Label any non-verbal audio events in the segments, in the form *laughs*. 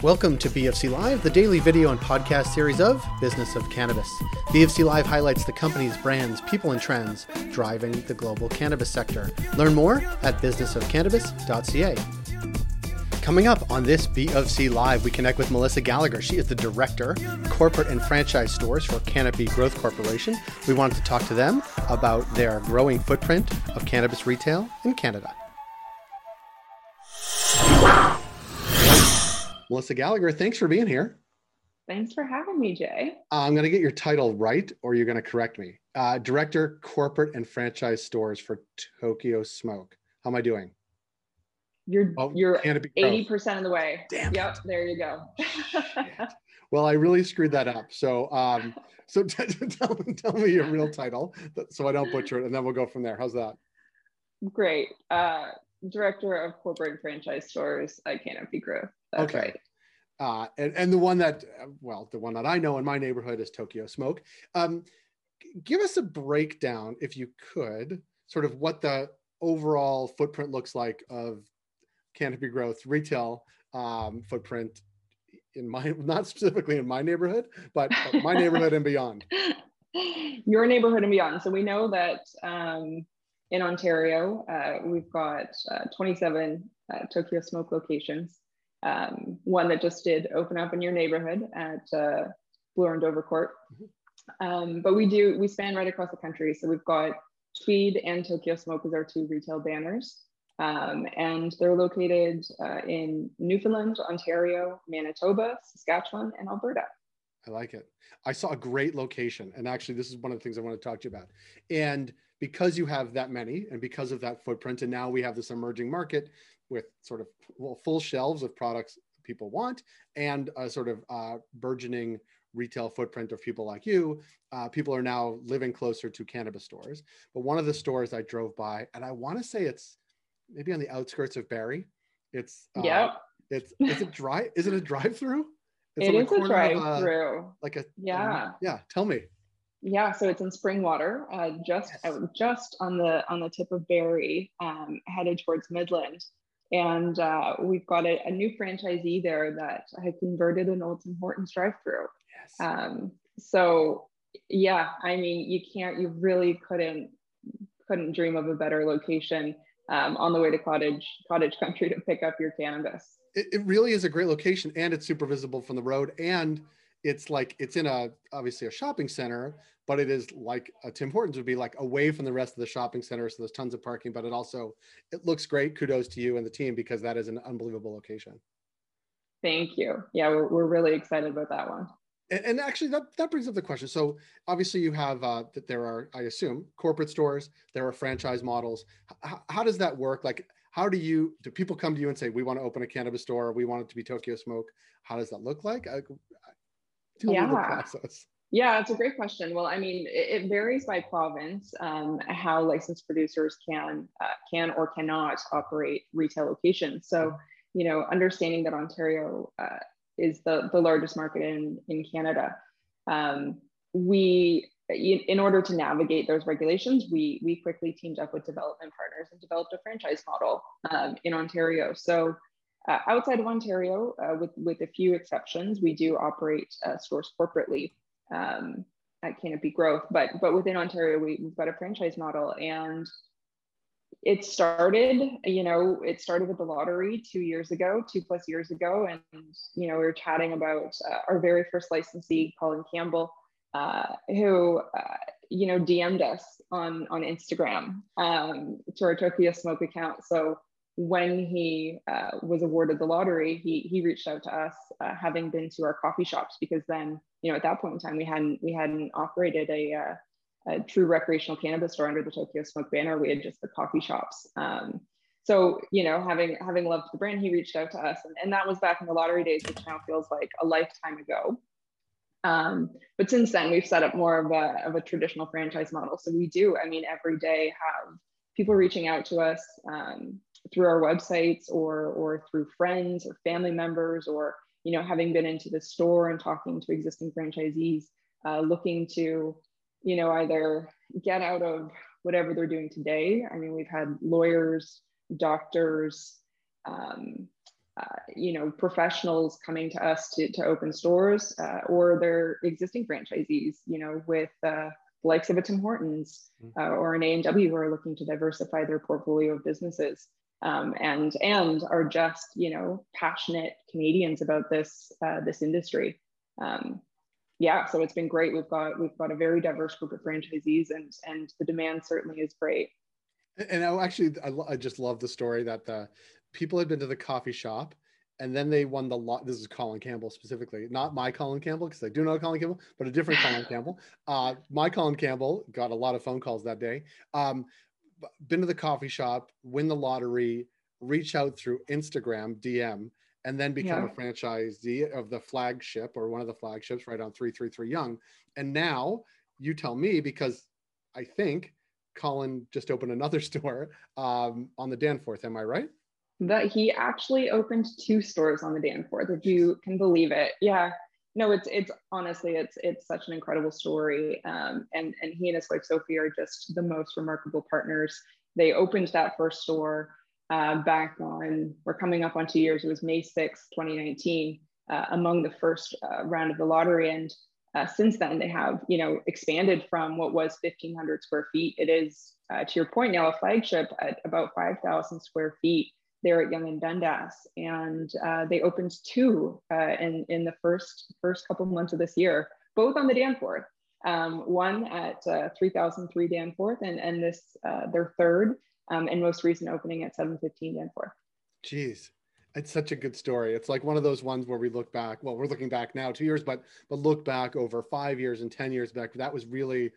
Welcome to BFC Live, the daily video and podcast series of Business of Cannabis. BFC Live highlights the companies, brands, people, and trends driving the global cannabis sector. Learn more at businessofcannabis.ca. Coming up on this BFC Live, we connect with Melissa Gallagher. She is the Director, Corporate and Franchise Stores for Canopy Growth Corporation. We wanted to talk to them about their growing footprint of cannabis retail in Canada. Melissa Gallagher, thanks for being here. Thanks for having me, Jay. I'm going to get your title right, or you're going to correct me. Uh, Director, Corporate and Franchise Stores for Tokyo Smoke. How am I doing? You're oh, you're eighty percent of the way. Damn. Yep. It. There you go. well, I really screwed that up. So, um, *laughs* so *laughs* tell, tell me your real title, so I don't butcher it, and then we'll go from there. How's that? Great. Uh, Director of Corporate Franchise Stores at Canopy Growth. That's okay. Right. Uh, and, and the one that, well, the one that I know in my neighborhood is Tokyo Smoke. Um, give us a breakdown, if you could, sort of what the overall footprint looks like of Canopy Growth retail um, footprint in my, not specifically in my neighborhood, but my neighborhood and beyond. *laughs* Your neighborhood and beyond. So we know that um, in Ontario, uh, we've got uh, 27 uh, Tokyo Smoke locations um, one that just did open up in your neighborhood at uh, Bloor and Dovercourt. Mm-hmm. Um, but we do, we span right across the country. So we've got Tweed and Tokyo Smoke as our two retail banners. Um, and they're located uh, in Newfoundland, Ontario, Manitoba, Saskatchewan, and Alberta. I like it. I saw a great location. And actually, this is one of the things I want to talk to you about. And because you have that many and because of that footprint, and now we have this emerging market, with sort of well, full shelves of products people want and a sort of uh, burgeoning retail footprint of people like you. Uh, people are now living closer to cannabis stores. But one of the stores I drove by, and I want to say it's maybe on the outskirts of Barrie. It's uh, yeah. It's is it dry? Is it a drive-through? It's it is a drive-through. Like a yeah. yeah. Tell me. Yeah, so it's in Springwater, uh, just yes. just on the on the tip of Barrie, um, headed towards Midland. And uh, we've got a, a, new franchisee there that had converted an old Tim Hortons drive-through. Yes. Um, so yeah, I mean, you can't, you really couldn't couldn't dream of a better location um, on the way to cottage cottage country to pick up your cannabis. It, it really is a great location, and it's super visible from the road, and it's like it's in a obviously a shopping center, but it is like a Tim Hortons would be like away from the rest of the shopping center. So there's tons of parking, but it also it looks great. Kudos to you and the team because that is an unbelievable location. Thank you. Yeah, we're, we're really excited about that one. And, and actually, that, that brings up the question. So obviously, you have uh, that there are, I assume, corporate stores. There are franchise models. H- how does that work? Like, how do you do? People come to you and say, "We want to open a cannabis store. We want it to be Tokyo Smoke." How does that look like? Tell yeah. me the process. Yeah, it's a great question. Well, I mean, it, it varies by province um, how licensed producers can uh, can or cannot operate retail locations. So, you know, understanding that Ontario uh, is the the largest market in in Canada, um, we in order to navigate those regulations, we we quickly teamed up with development partners and developed a franchise model um, in Ontario. So uh, outside of Ontario, uh, with, with a few exceptions, we do operate uh, stores corporately um, at Canopy Growth, but, but within Ontario, we, we've got a franchise model and it started, you know, it started with the lottery two years ago, two plus years ago. And, you know, we were chatting about uh, our very first licensee, Colin Campbell, uh, who, uh, you know, DM'd us on, on Instagram um, to our Tokyo Smoke account. So when he uh, was awarded the lottery, he he reached out to us, uh, having been to our coffee shops, because then you know at that point in time we hadn't we hadn't operated a, uh, a true recreational cannabis store under the Tokyo Smoke banner. We had just the coffee shops. Um, so you know, having having loved the brand, he reached out to us, and, and that was back in the lottery days, which now feels like a lifetime ago. Um, but since then, we've set up more of a of a traditional franchise model. So we do, I mean, every day have people reaching out to us. Um, through our websites or or through friends or family members or you know having been into the store and talking to existing franchisees uh, looking to you know either get out of whatever they're doing today i mean we've had lawyers doctors um, uh, you know, professionals coming to us to, to open stores uh, or their existing franchisees, you know, with uh, the likes of a Tim Hortons mm-hmm. uh, or an A&W who are looking to diversify their portfolio of businesses um, and, and are just, you know, passionate Canadians about this, uh, this industry. Um, yeah, so it's been great. We've got, we've got a very diverse group of franchisees and, and the demand certainly is great. And I actually, I, I just love the story that the people had been to the coffee shop and then they won the lot. This is Colin Campbell specifically, not my Colin Campbell, because I do know Colin Campbell, but a different Colin *laughs* Campbell. Uh, my Colin Campbell got a lot of phone calls that day. Um, been to the coffee shop, win the lottery, reach out through Instagram DM, and then become yeah. a franchisee of the flagship or one of the flagships right on 333 Yonge. And now you tell me because I think Colin just opened another *laughs* store um, on the Danforth. Am I right? that he actually opened two stores on the Danforth, if you can believe it. Yeah. No, it's it's honestly it's it's such an incredible story. Um, and and he and his wife Sophie are just the most remarkable partners. They opened that first store uh, back on we're coming up on two years. It was May 6, 2019, uh, among the first uh, round of the lottery. And uh, since then, they have you know expanded from what was 1,500 square feet. It is uh, to your point now a flagship at about 5,000 square feet there at Yonge and Dundas, and uh, they opened two uh, in in the first first couple months of this year, both on the Danforth. Um, one at uh, 3003 Danforth, and and this uh, their third um, and most recent opening at 715 Danforth. Jeez, it's such a good story. It's like one of those ones where we look back. Well, we're looking back now, two years, but but look back over five years and ten years back. That was really,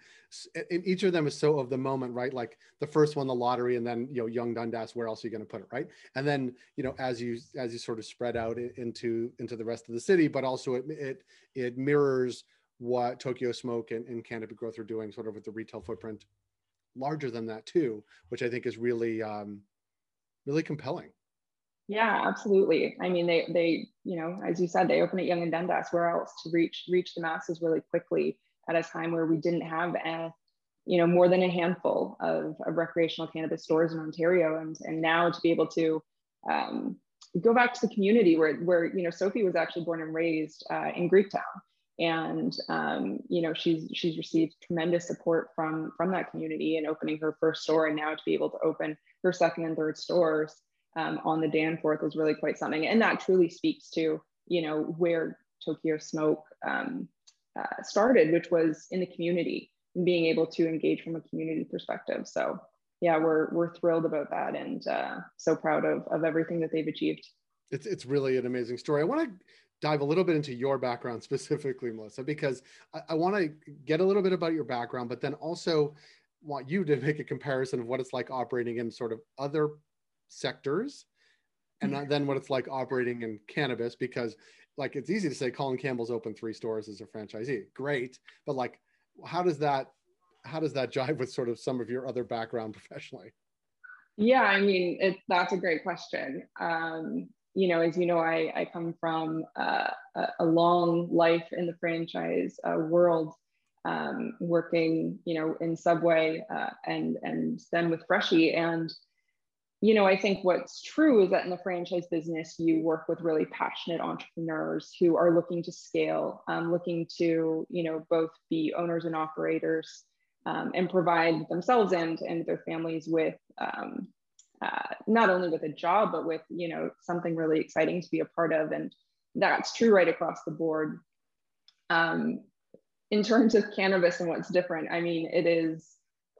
and each of them is so of the moment, right? Like the first one, the lottery, and then you know, Yonge Dundas. Where else are you going to put it, right? And then you know, as you as you sort of spread out into into the rest of the city, but also it it it mirrors what Tokyo Smoke and, and Canopy Growth are doing, sort of with the retail footprint larger than that too, which I think is really um, really compelling. Yeah, absolutely. I mean, they they you know, as you said, they opened at Yonge and Dundas. Where else to reach reach the masses really quickly at a time where we didn't have a you know more than a handful of, of recreational cannabis stores in Ontario, and and now to be able to um, go back to the community where where you know Sophie was actually born and raised uh, in Greektown, and um, you know she's she's received tremendous support from from that community in opening her first store, and now to be able to open her second and third stores um, on the Danforth is really quite something. And that truly speaks to, you know, where Tokyo Smoke um, uh, started, which was in the community and being able to engage from a community perspective. So yeah, we're, we're thrilled about that and uh, so proud of, of everything that they've achieved. It's, it's really an amazing story. I want to dive a little bit into your background *laughs* specifically, Melissa, because I, I want to get a little bit about your background, but then also want you to make a comparison of what it's like operating in sort of other sectors and mm-hmm. then what it's like operating in cannabis because like it's easy to say colin campbell's opened three stores as a franchisee. Great. But like how does that how does that jive with sort of some of your other background *laughs* professionally? Yeah i mean it, that's a great question. Um, you know as you know i, I come from uh, a long life in the franchise uh, world um, working you know in subway uh, and and then with Freshii, and you know, I think what's true is that in the franchise business, you work with really passionate entrepreneurs who are looking to scale, um, looking to, you know, both be owners and operators um, and provide themselves and, and their families with um, uh, not only with a job, but with, you know, something really exciting to be a part of. And that's true right across the board. Um, in terms of cannabis and what's different, I mean, it is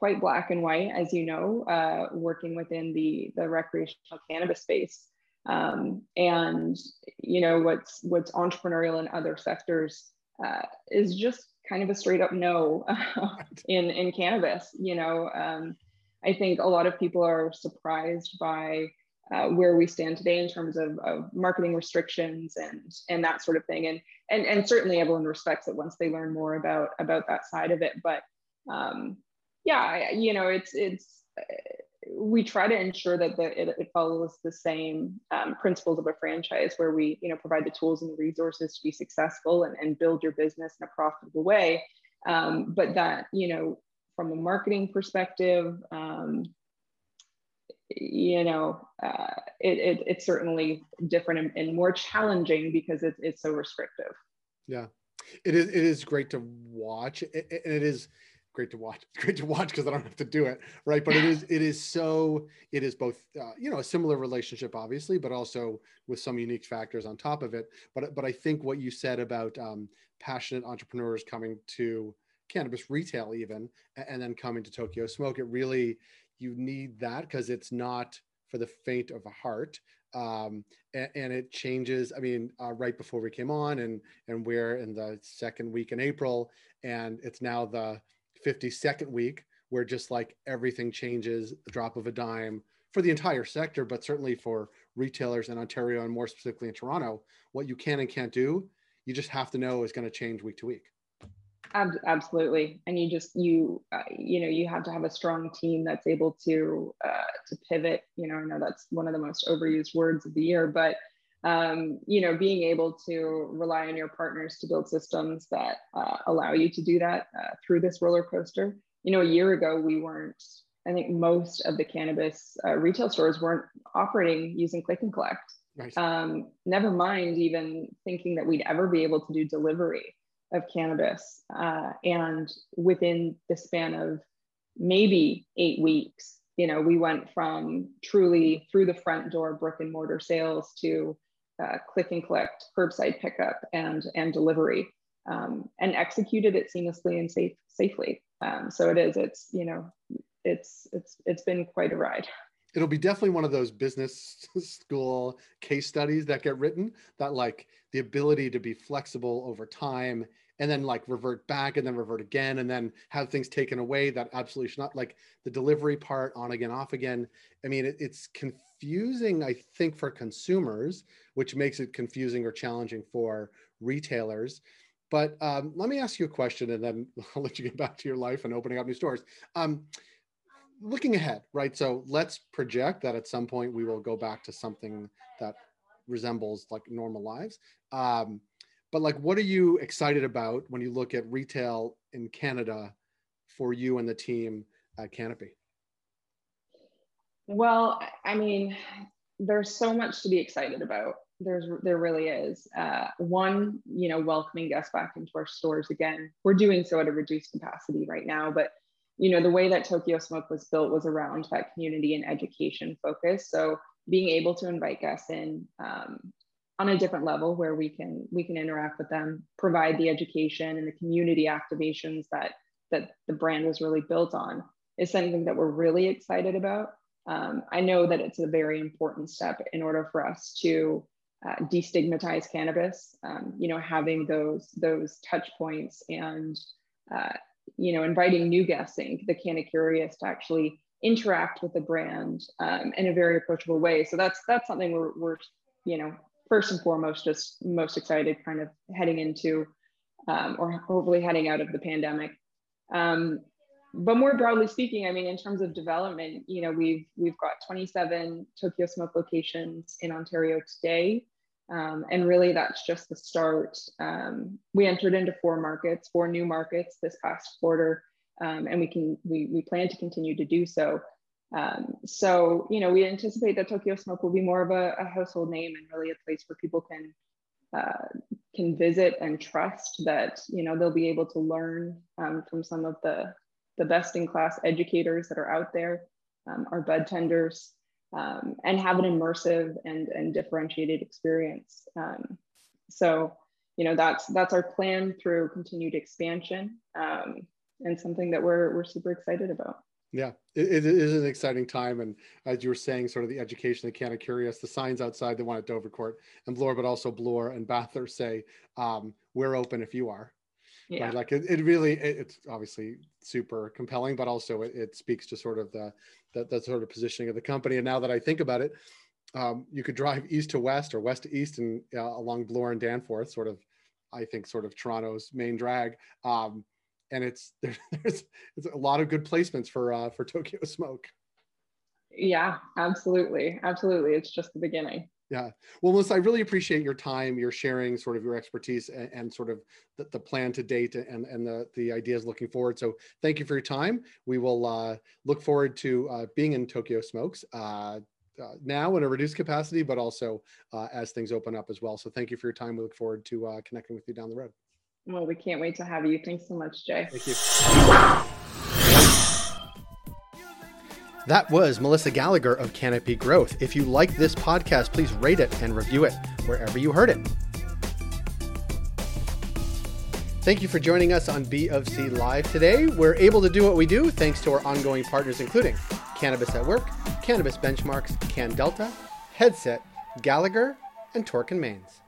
quite black and white, as you know, uh, working within the, the recreational cannabis space. Um, and you know what's what's entrepreneurial in other sectors uh, is just kind of a straight up no *laughs* in in cannabis. You know, um, I think a lot of people are surprised by uh, where we stand today in terms of, of, marketing restrictions and and that sort of thing. And and and certainly everyone respects it once they learn more about about that side of it. But um, yeah, you know, it's it's we try to ensure that the, it, it follows the same um, principles of a franchise where we you know provide the tools and the resources to be successful and, and build your business in a profitable way um, but that you know from a marketing perspective um, you know, uh, it, it, it's certainly different and, and more challenging because it, it's so restrictive. Yeah, it is. It is great to watch, and it is great to watch. It's *laughs* great to watch because I don't have to do it, right? But it is. It is so. It is both. Uh, you know, a similar relationship, obviously, but also with some unique factors on top of it. But but I think what you said about um, passionate entrepreneurs coming to cannabis retail, even, and then coming to Tokyo Smoke, it really you need that because it's not for the faint of a heart um, and, and, it changes. I mean, uh, right before we came on, and and we're in the second week in April, and it's now the 52nd week where just like everything changes, the drop of a dime for the entire sector, but certainly for retailers in Ontario and more specifically in Toronto, what you can and can't do, you just have to know is going to change week to week. Ab- absolutely, and you just you uh, you know you have to have a strong team that's able to uh, to pivot. You know, I know that's one of the most overused words of the year, but um, you know, being able to rely on your partners to build systems that uh, allow you to do that uh, through this roller coaster. You know, a year ago we weren't. I think most of the cannabis uh, retail stores weren't operating using click and collect. Right. Um, never mind even thinking that we'd ever be able to do delivery of cannabis. Uh, and within the span of maybe eight weeks, you know, we went from truly through the front door brick and mortar sales to uh, click and collect, curbside pickup, and and delivery, um, and executed it seamlessly and safe safely. Um, so it is. It's you know, it's it's it's been quite a ride it'll be definitely one of those business *laughs* school case studies that get written that like the ability to be flexible over time and then like revert back and then revert again and then have things taken away that absolutely should not like the delivery part on again off again. I mean it, it's confusing i think for consumers which makes it confusing or challenging for retailers. But um, let me ask you a question and then *laughs* i'll let you get back to your life and opening up new stores. Um, looking ahead right? So let's project that at some point we will go back to something that resembles like normal lives. Um, but like what are you excited about when you look at retail in canada for you and the team at canopy? Well i mean there's so much to be excited about. There's there really is. Uh, one you know welcoming guests back into our stores again. We're doing so at a reduced capacity right now but you know the way that tokyo smoke was built was around that community and education focus. So being able to invite guests in um, on a different level where we can we can interact with them provide the education and the community activations that that the brand was really built on is something that we're really excited about. Um, i know that it's a very important step in order for us to uh, destigmatize cannabis. Um, you know having those those touch points and uh, you know inviting new guests in the canna curious to actually interact with the brand um, in a very approachable way. So that's that's something we're, we're you know first and foremost, just most excited kind of heading into um, or hopefully heading out of the pandemic. Um, but more broadly speaking, I mean, in terms of development, you know, we've we've got 27 Tokyo Smoke locations in Ontario today, um, and really that's just the start. Um, we entered into four markets, four new markets this past quarter, um, and we can we we plan to continue to do so. Um, so, you know, we anticipate that Tokyo Smoke will be more of a, a household name and really a place where people can uh, can visit and trust that you know they'll be able to learn um, from some of the the best in class educators that are out there, um, our bud tenders, um, and have an immersive and and differentiated experience. Um, so, you know, that's that's our plan through continued expansion um, and something that we're we're super excited about. Yeah, it, it is an exciting time. And as you were saying, sort of the education of Canna Curious, the signs outside the one at Dovercourt and Bloor, but also Bloor and Bathurst say, um, we're open if you are. Yeah. Right? Like it, it really, it, it's obviously super compelling, but also it, it speaks to sort of the, the, the, sort of positioning of the company. And now that I think about it, um, you could drive east to west or west to east and uh, along Bloor and Danforth, sort of, I think, sort of Toronto's main drag. Um, and it's *laughs* there, there's it's a lot of good placements for uh, for Tokyo *laughs* Smoke. Yeah, absolutely, absolutely. It's just the beginning. Yeah. Well, Melissa, I really appreciate your time, your sharing sort of your expertise and, and sort of the, the, plan to date and, and the, the ideas looking forward. So thank you for your time. We will uh, look forward to uh, being in Tokyo Smokes uh, uh now in a reduced capacity, but also uh, as things open up as well. So thank you for your time. We look forward to uh, connecting with you down the road. Well, we can't wait to have you. Thanks so much, Jay. Thank you. That was Melissa Gallagher of Canopy Growth. If you like this podcast, please rate it and review it wherever you heard it. Thank you for joining us on B of C Live today. We're able to do what we do thanks to our ongoing partners, including Cannabis at Work, Cannabis Benchmarks, CanDelta, Headset, Gallagher, and Torkin Manes.